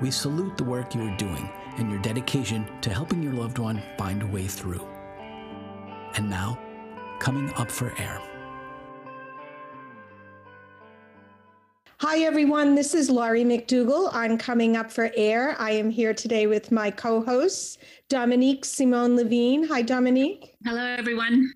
We salute the work you are doing and your dedication to helping your loved one find a way through. And now, coming up for air. Hi, everyone. This is Laurie McDougall on Coming Up for Air. I am here today with my co hosts, Dominique Simone Levine. Hi, Dominique. Hello, everyone.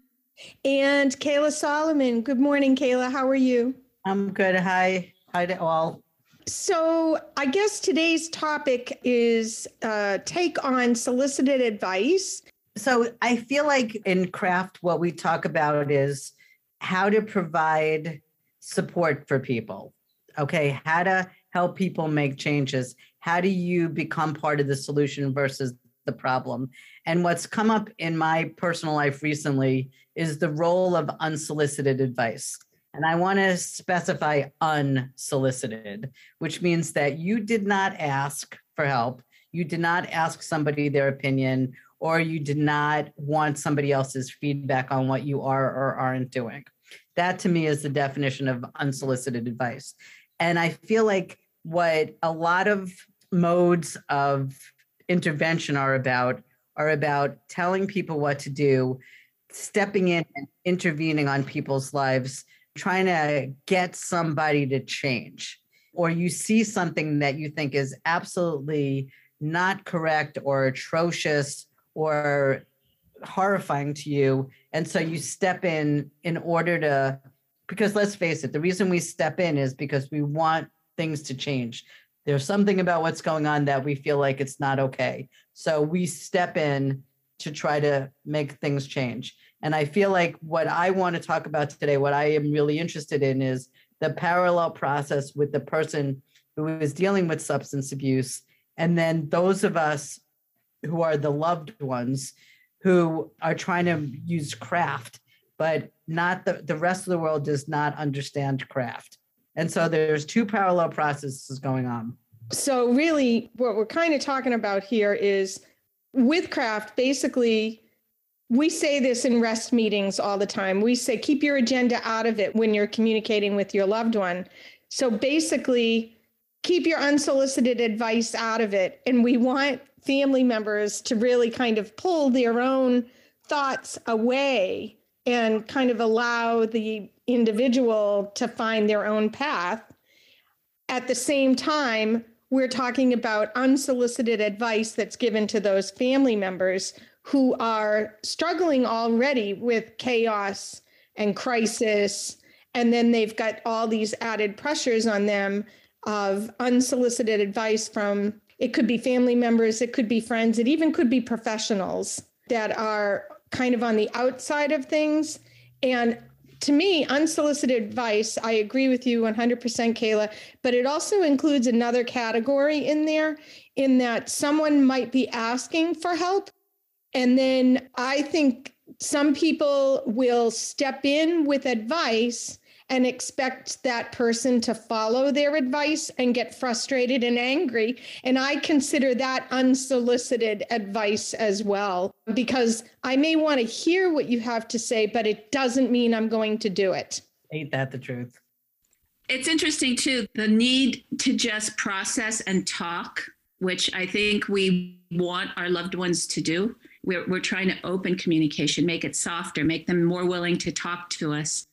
And Kayla Solomon. Good morning, Kayla. How are you? I'm good. Hi. Hi to all. So, I guess today's topic is uh, take on solicited advice. So, I feel like in craft, what we talk about is how to provide support for people. Okay. How to help people make changes. How do you become part of the solution versus the problem? And what's come up in my personal life recently is the role of unsolicited advice. And I want to specify unsolicited, which means that you did not ask for help. You did not ask somebody their opinion, or you did not want somebody else's feedback on what you are or aren't doing. That to me is the definition of unsolicited advice. And I feel like what a lot of modes of intervention are about are about telling people what to do, stepping in and intervening on people's lives trying to get somebody to change, or you see something that you think is absolutely not correct or atrocious or horrifying to you. And so you step in in order to, because let's face it, the reason we step in is because we want things to change. There's something about what's going on that we feel like it's not okay. So we step in to try to make things change. And I feel like what I want to talk about today, what I am really interested in is the parallel process with the person who is dealing with substance abuse. And then those of us who are the loved ones who are trying to use craft, but not the, the rest of the world does not understand craft. And so there's two parallel processes going on. So, really, what we're kind of talking about here is with craft, basically, we say this in rest meetings all the time. We say, keep your agenda out of it when you're communicating with your loved one. So basically, keep your unsolicited advice out of it. And we want family members to really kind of pull their own thoughts away and kind of allow the individual to find their own path. At the same time, we're talking about unsolicited advice that's given to those family members who are struggling already with chaos and crisis. And then they've got all these added pressures on them of unsolicited advice from it could be family members, it could be friends, it even could be professionals that are kind of on the outside of things. And to me, unsolicited advice, I agree with you 100%, Kayla, but it also includes another category in there in that someone might be asking for help. And then I think some people will step in with advice and expect that person to follow their advice and get frustrated and angry. And I consider that unsolicited advice as well, because I may want to hear what you have to say, but it doesn't mean I'm going to do it. Ain't that the truth? It's interesting, too, the need to just process and talk, which I think we want our loved ones to do we're, we're trying to open communication, make it softer, make them more willing to talk to us.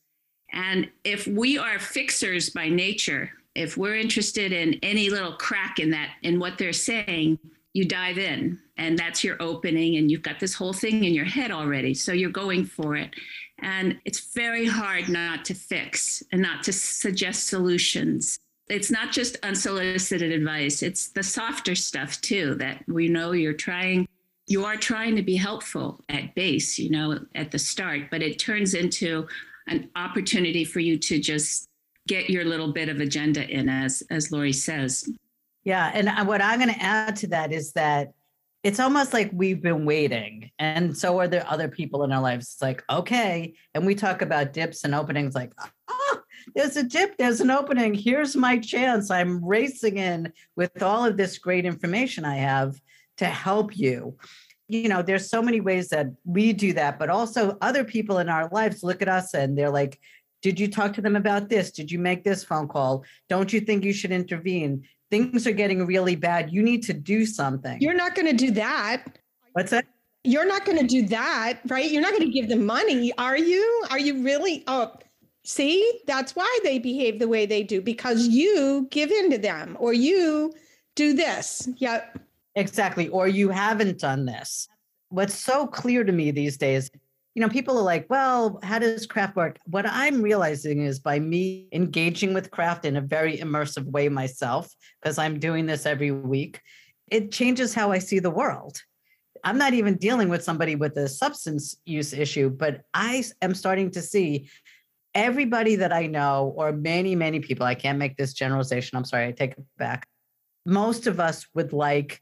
And if we are fixers by nature, if we're interested in any little crack in that, in what they're saying, you dive in. And that's your opening and you've got this whole thing in your head already so you're going for it. And it's very hard not to fix and not to suggest solutions. It's not just unsolicited advice it's the softer stuff too that we know you're trying you are trying to be helpful at base, you know, at the start, but it turns into an opportunity for you to just get your little bit of agenda in, as as Lori says. Yeah, and uh, what I'm going to add to that is that it's almost like we've been waiting. And so are there other people in our lives. It's like, okay. And we talk about dips and openings like, oh, there's a dip, there's an opening. Here's my chance. I'm racing in with all of this great information I have to help you. You know, there's so many ways that we do that, but also other people in our lives look at us and they're like, did you talk to them about this? Did you make this phone call? Don't you think you should intervene? Things are getting really bad. You need to do something. You're not going to do that. What's that? You're not going to do that, right? You're not going to give them money, are you? Are you really? Oh, see, that's why they behave the way they do because you give in to them or you do this. Yeah. Exactly. Or you haven't done this. What's so clear to me these days you know, people are like, well, how does craft work? What I'm realizing is by me engaging with craft in a very immersive way myself, because I'm doing this every week, it changes how I see the world. I'm not even dealing with somebody with a substance use issue, but I am starting to see everybody that I know, or many, many people, I can't make this generalization. I'm sorry, I take it back. Most of us would like,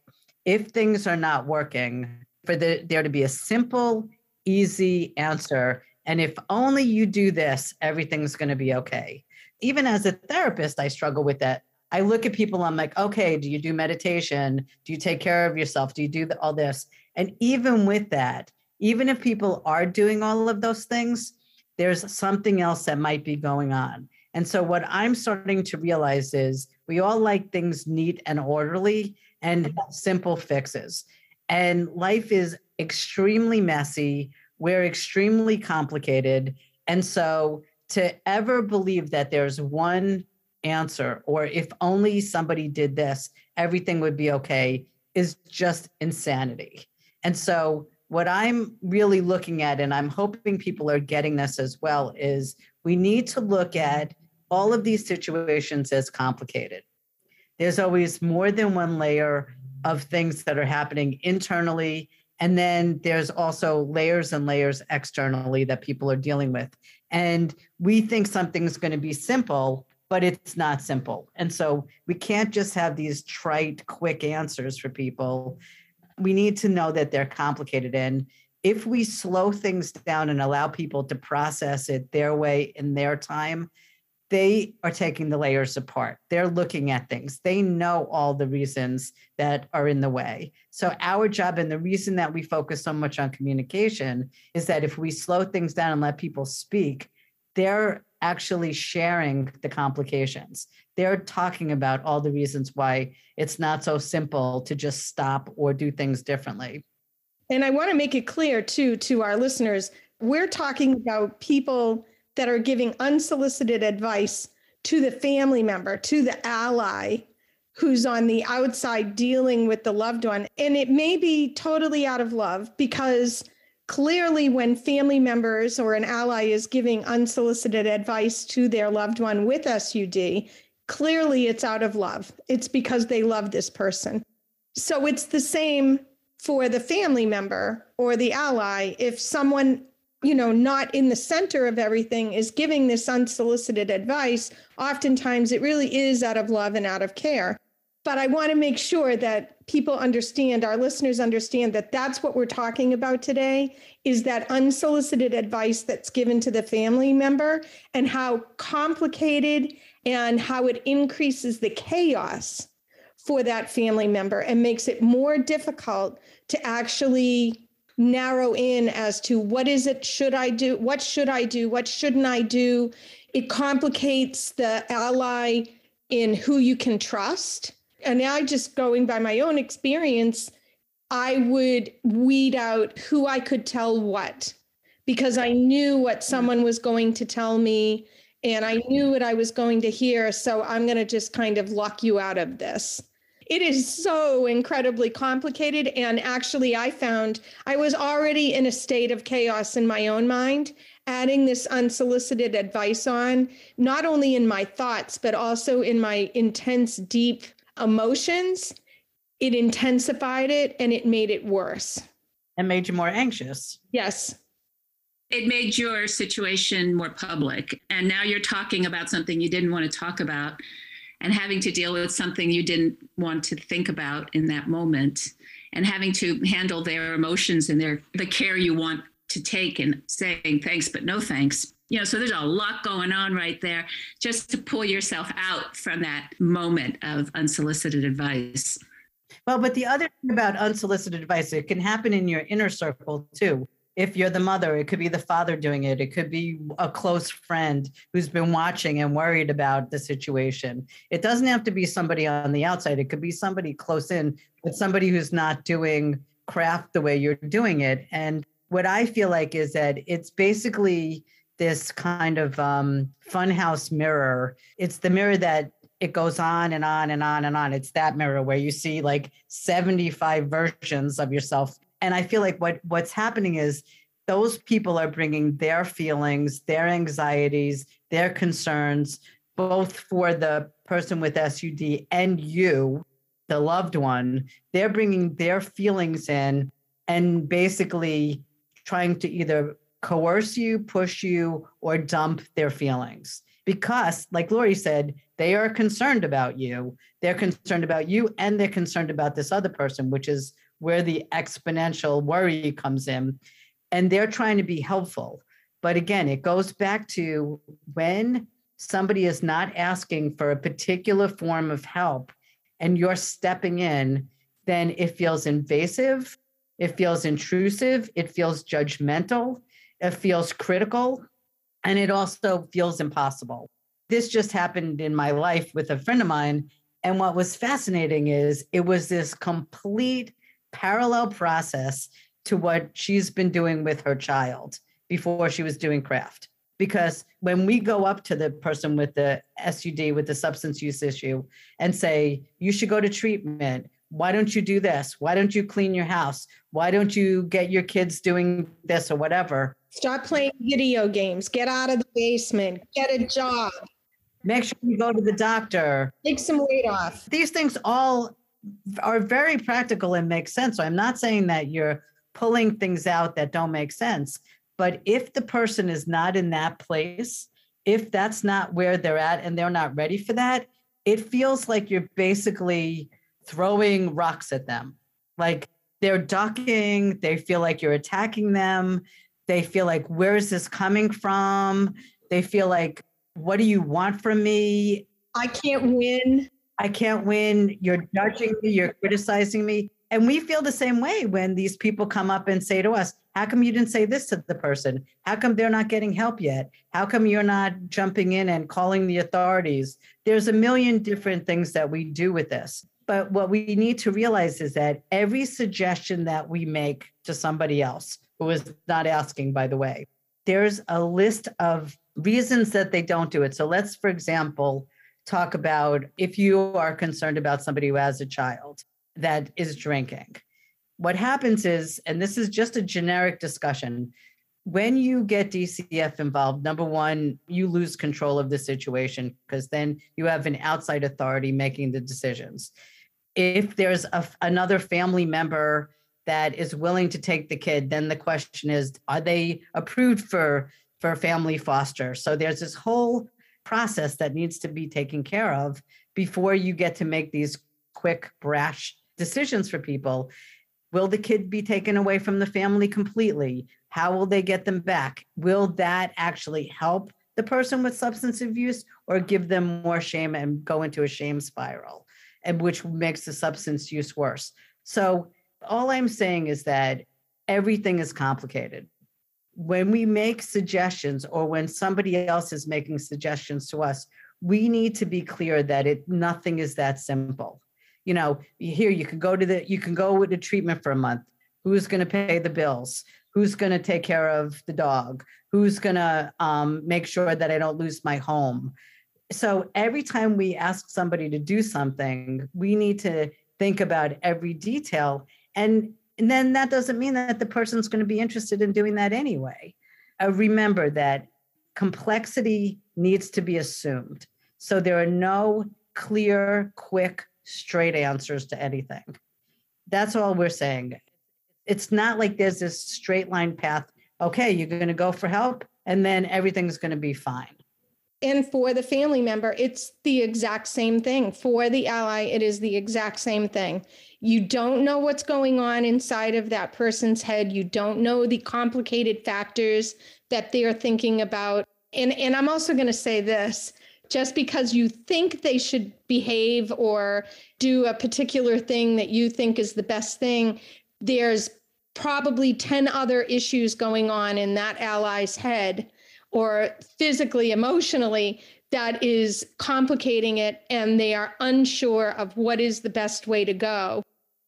if things are not working, for the, there to be a simple, easy answer. And if only you do this, everything's going to be okay. Even as a therapist, I struggle with that. I look at people, I'm like, okay, do you do meditation? Do you take care of yourself? Do you do all this? And even with that, even if people are doing all of those things, there's something else that might be going on. And so, what I'm starting to realize is we all like things neat and orderly and mm-hmm. simple fixes. And life is extremely messy. We're extremely complicated. And so to ever believe that there's one answer, or if only somebody did this, everything would be okay, is just insanity. And so, what I'm really looking at, and I'm hoping people are getting this as well, is we need to look at all of these situations as complicated. There's always more than one layer of things that are happening internally and then there's also layers and layers externally that people are dealing with. And we think something's going to be simple, but it's not simple. And so we can't just have these trite, quick answers for people. We need to know that they're complicated. And if we slow things down and allow people to process it their way in their time, they are taking the layers apart. They're looking at things. They know all the reasons that are in the way. So, our job and the reason that we focus so much on communication is that if we slow things down and let people speak, they're actually sharing the complications. They're talking about all the reasons why it's not so simple to just stop or do things differently. And I want to make it clear, too, to our listeners we're talking about people that are giving unsolicited advice to the family member, to the ally who's on the outside dealing with the loved one. And it may be totally out of love because clearly, when family members or an ally is giving unsolicited advice to their loved one with SUD, clearly it's out of love. It's because they love this person. So it's the same for the family member or the ally. If someone you know, not in the center of everything is giving this unsolicited advice, oftentimes it really is out of love and out of care. But I want to make sure that people understand, our listeners understand that that's what we're talking about today is that unsolicited advice that's given to the family member and how complicated and how it increases the chaos for that family member and makes it more difficult to actually narrow in as to what is it should I do? What should I do? What shouldn't I do? It complicates the ally in who you can trust. And now just going by my own experience, I would weed out who I could tell what because I knew what someone was going to tell me and I knew what I was going to hear. So I'm going to just kind of lock you out of this it is so incredibly complicated. And actually, I found I was already in a state of chaos in my own mind. Adding this unsolicited advice on, not only in my thoughts, but also in my intense, deep emotions, it intensified it and it made it worse. And made you more anxious. Yes it made your situation more public and now you're talking about something you didn't want to talk about and having to deal with something you didn't want to think about in that moment. and having to handle their emotions and their the care you want to take and saying thanks but no thanks. You know so there's a lot going on right there. Just to pull yourself out from that moment of unsolicited advice. Well but the other thing about unsolicited advice it can happen in your inner circle too if you're the mother it could be the father doing it it could be a close friend who's been watching and worried about the situation it doesn't have to be somebody on the outside it could be somebody close in but somebody who's not doing craft the way you're doing it and what i feel like is that it's basically this kind of um, funhouse mirror. It's the mirror that it goes on and on and on and on. It's that mirror where you see like 75 versions of yourself. And I feel like what what's happening is those people are bringing their feelings, their anxieties, their concerns, both for the person with SUD and you, the loved one. They're bringing their feelings in and basically trying to either coerce you, push you, or dump their feelings. Because, like Lori said, they are concerned about you. They're concerned about you and they're concerned about this other person, which is where the exponential worry comes in. And they're trying to be helpful. But again, it goes back to when somebody is not asking for a particular form of help and you're stepping in, then it feels invasive, it feels intrusive, it feels judgmental, it feels critical and it also feels impossible. This just happened in my life with a friend of mine. And what was fascinating is it was this complete parallel process to what she's been doing with her child before she was doing craft. Because when we go up to the person with the SUD, with the substance use issue, and say, you should go to treatment, why don't you do this? Why don't you clean your house? Why don't you get your kids doing this or whatever? Stop playing video games. Get out of the basement. Get a job. Make sure you go to the doctor. Take some weight off. These things all are very practical and make sense. So I'm not saying that you're pulling things out that don't make sense. But if the person is not in that place, if that's not where they're at and they're not ready for that, it feels like you're basically throwing rocks at them. Like they're ducking, they feel like you're attacking them, they feel like, where is this coming from? They feel like, what do you want from me? I can't win. I can't win. You're judging me, you're criticizing me. And we feel the same way when these people come up and say to us, How come you didn't say this to the person? How come they're not getting help yet? How come you're not jumping in and calling the authorities? There's a million different things that we do with this. But what we need to realize is that every suggestion that we make to somebody else, who is not asking, by the way, there's a list of reasons that they don't do it. So let's, for example, talk about if you are concerned about somebody who has a child that is drinking. What happens is, and this is just a generic discussion, when you get DCF involved, number one, you lose control of the situation because then you have an outside authority making the decisions if there's a, another family member that is willing to take the kid, then the question is, are they approved for for family foster? So there's this whole process that needs to be taken care of before you get to make these quick, brash decisions for people. Will the kid be taken away from the family completely? How will they get them back? Will that actually help the person with substance abuse or give them more shame and go into a shame spiral? and which makes the substance use worse. So all I'm saying is that everything is complicated. When we make suggestions or when somebody else is making suggestions to us, we need to be clear that it nothing is that simple. You know, here you can go to the you can go with the treatment for a month. Who's going to pay the bills? Who's going to take care of the dog? Who's going to um, make sure that I don't lose my home? so every time we ask somebody to do something, we need to think about every detail. And, and then that doesn't mean that the person's going to be interested in doing that anyway. Uh, remember that complexity needs to be assumed. So there are no clear, quick, straight answers to anything. That's all we're saying. It's not like there's this straight line path. Okay, you're going to go for help, and then everything's going to be fine And for the family member, it's the exact same thing. For the ally, it is the exact same thing. You don't know what's going on inside of that person's head. You don't know the complicated factors that they're thinking about. And, and I'm also going to say this just because you think they should behave or do a particular thing that you think is the best thing, there's probably 10 other issues going on in that ally's head or physically, emotionally, that is complicating it and they are unsure of what is the best way to go.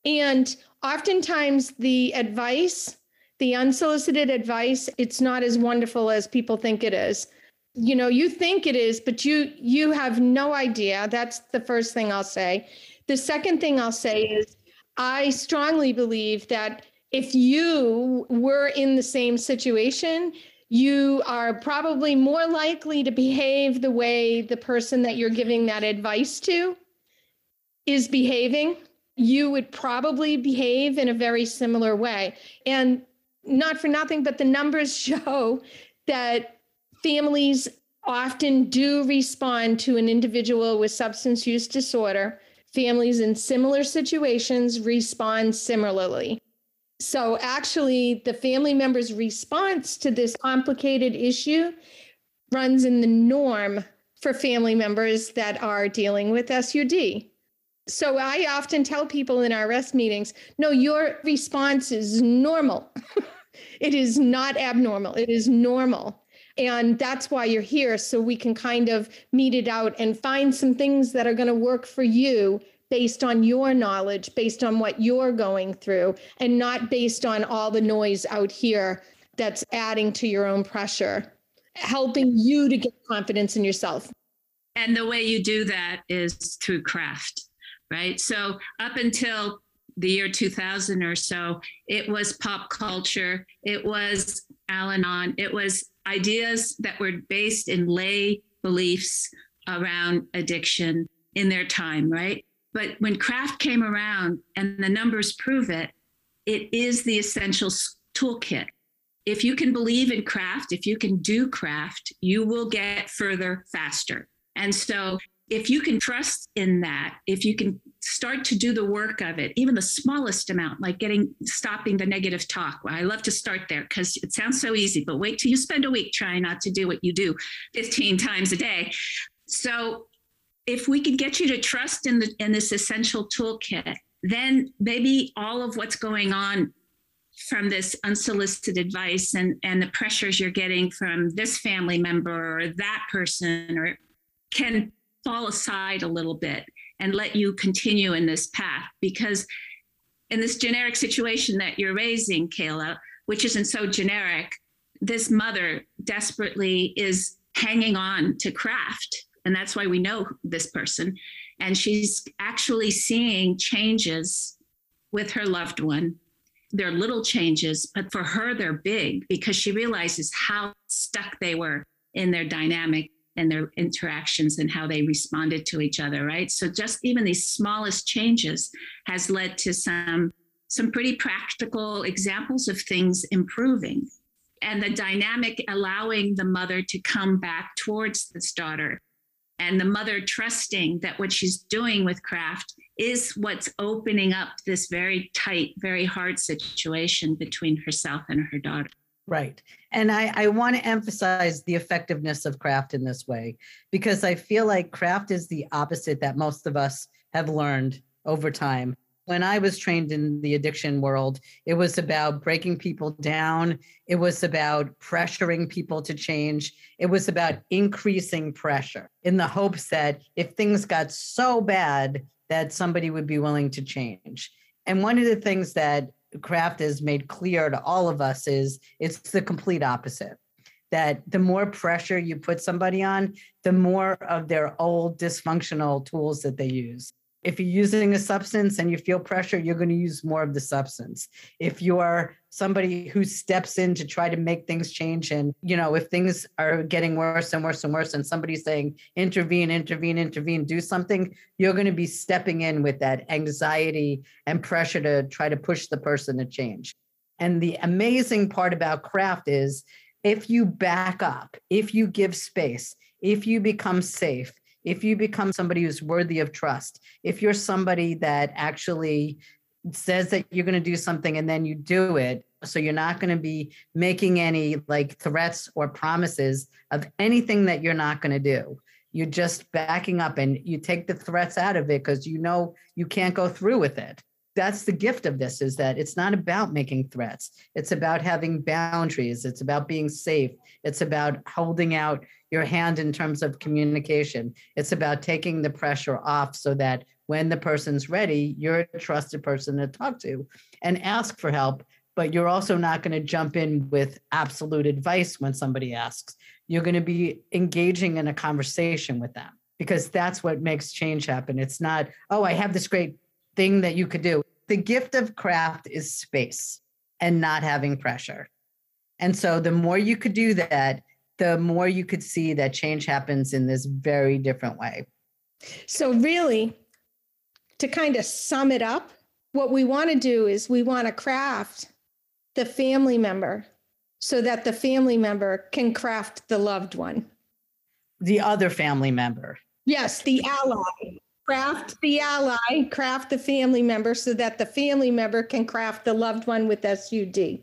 And oftentimes, the advice, the unsolicited advice, it's not as wonderful as people think it is. You know, you think it is, but you you have no idea. That's the first thing I'll say. The second thing I'll say is I strongly believe that if you were in the same situation, you are probably more likely to behave the way the person that you're giving that advice to is behaving. You would probably behave in a very similar way. And not for nothing, but the numbers show that families often do respond to an individual with substance use disorder. Families in similar situations respond similarly. So, actually, the family member's response to this complicated issue runs in the norm for family members that are dealing with SUD. So, I often tell people in our rest meetings no, your response is normal. it is not abnormal, it is normal. And that's why you're here. So we can kind of meet it out and find some things that are going to work for you based on your knowledge, based on what you're going through, and not based on all the noise out here that's adding to your own pressure, helping you to get confidence in yourself. And the way you do that is through craft, right? So up until the year 2000 or so, it was pop culture, it was Al Anon, it was ideas that were based in lay beliefs around addiction in their time, right? But when craft came around and the numbers prove it, it is the essential toolkit. If you can believe in craft, if you can do craft, you will get further faster. And so if you can trust in that, if you can start to do the work of it, even the smallest amount, like getting stopping the negative talk. I love to start there because it sounds so easy, but wait till you spend a week trying not to do what you do 15 times a day. So if we can get you to trust in the in this essential toolkit, then maybe all of what's going on from this unsolicited advice and and the pressures you're getting from this family member or that person or can fall aside a little bit and let you continue in this path. Because in this generic situation that you're raising kayla which isn't so generic this mother desperately is hanging on to craft and that's why we know this person. And she's actually seeing changes with her loved one. They're little changes, but for her, they're big because she realizes how stuck they were in their dynamic and their interactions and how they responded to each other, right? So just even these smallest changes has led to some some pretty practical examples of things improving and the dynamic allowing the mother to come back towards this daughter and the mother trusting that what she's doing with craft is what's opening up this very tight, very hard situation between herself and her daughter. Right. And I, I want to emphasize the effectiveness of craft in this way because I feel like craft is the opposite that most of us have learned over time when I was trained in the addiction world, it was about breaking people down. It was about pressuring people to change. It was about increasing pressure in the hopes that if things got so bad, that somebody would be willing to change. And one of the things that Craft has made clear to all of us is it's the complete opposite. That the more pressure you put somebody on, the more of their old dysfunctional tools that they use if you're using a substance and you feel pressure, you're going to use more of the substance. If you are somebody who steps in to try to make things change, and you know, if things are getting worse and worse and worse, and somebody's saying, intervene, intervene, intervene, do something, you're going to be stepping in with that anxiety and pressure to try to push the person to change. And the amazing part about craft is if you back up, if you give space, if you become safe, if you become somebody who's worthy of trust, if you're somebody that actually says that you're going to do something and then you do it, so you're not going to be making any like threats or promises of anything that you're not going to do. You're just backing up and you take the threats out of it because you know you can't go through with it. That's the gift of this is that it's not about making threats. It's about having boundaries. It's about being safe. It's about holding out your hand in terms of communication. It's about taking the pressure off so that when the person's ready, you're a trusted person to talk to and ask for help but you're also not going to jump in with absolute advice when somebody asks. You're going to be engaging in a conversation with them because that's what makes change happen. It's not, oh, I have this great thing that you could do. The gift of craft is space and not having pressure. And so the more you could do that, the more you could see that change happens in this very different way. So, really, to kind of sum it up, what we want to do is we want to craft the family member so that the family member can craft the loved one. The other family member. Yes, the ally. Craft the ally, craft the family member so that the family member can craft the loved one with SUD.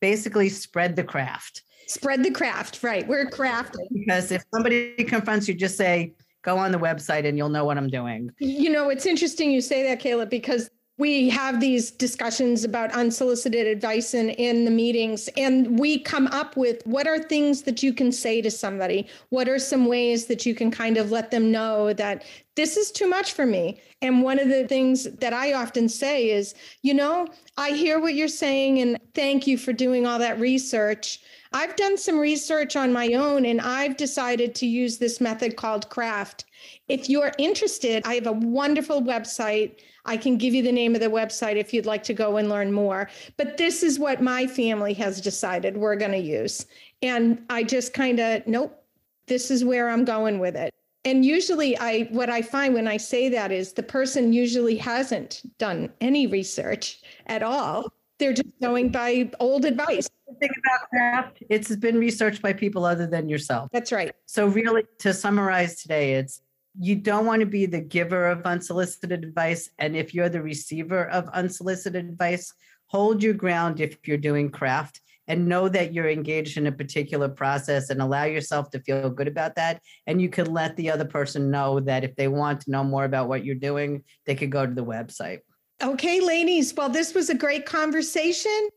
Basically, spread the craft. Spread the craft, right? We're crafting. Because if somebody confronts you, just say, go on the website and you'll know what I'm doing. You know, it's interesting you say that, Kayla, because we have these discussions about unsolicited advice in, in the meetings and we come up with what are things that you can say to somebody? What are some ways that you can kind of let them know that this is too much for me? And one of the things that i often say is you know i hear what you're saying and thank you for doing all that research i've done some research on my own and i've decided to use this method called craft if you're interested i have a wonderful website I can give you the name of the website if you'd like to go and learn more. But this is what my family has decided we're going to use. And I just kind of, nope, this is where I'm going with it. And usually I what I find when I say that is the person usually hasn't done any research at all. They're just going by old advice. Thing about craft, it's been researched by people other than yourself. That's right. So really to summarize today, it's you don't want to be the giver of unsolicited advice. And if you're the receiver of unsolicited advice, hold your ground if you're doing craft and know that you're engaged in a particular process and allow yourself to feel good about that. And you can let the other person know that if they want to know more about what you're doing, they could go to the website. Okay, ladies. Well, this was a great conversation.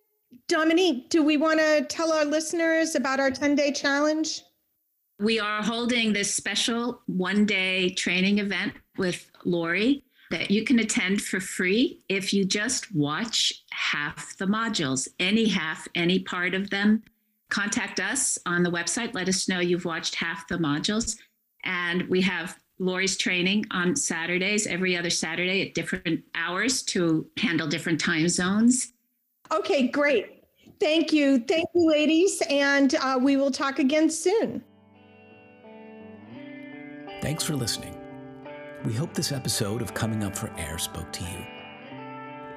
Dominique, do we want to tell our listeners about our 10 day challenge? We are holding this special one day training event with Lori that you can attend for free if you just watch half the modules, any half, any part of them. Contact us on the website. Let us know you've watched half the modules. And we have Lori's training on Saturdays, every other Saturday at different hours to handle different time zones. Okay, great. Thank you. Thank you, ladies. And uh, we will talk again soon. Thanks for listening. We hope this episode of Coming Up for Air spoke to you.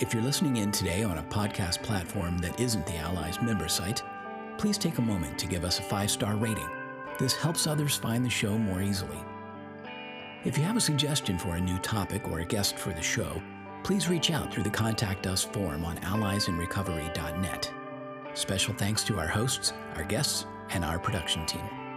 If you're listening in today on a podcast platform that isn't the Allies member site, please take a moment to give us a five star rating. This helps others find the show more easily. If you have a suggestion for a new topic or a guest for the show, please reach out through the Contact Us form on alliesinrecovery.net. Special thanks to our hosts, our guests, and our production team.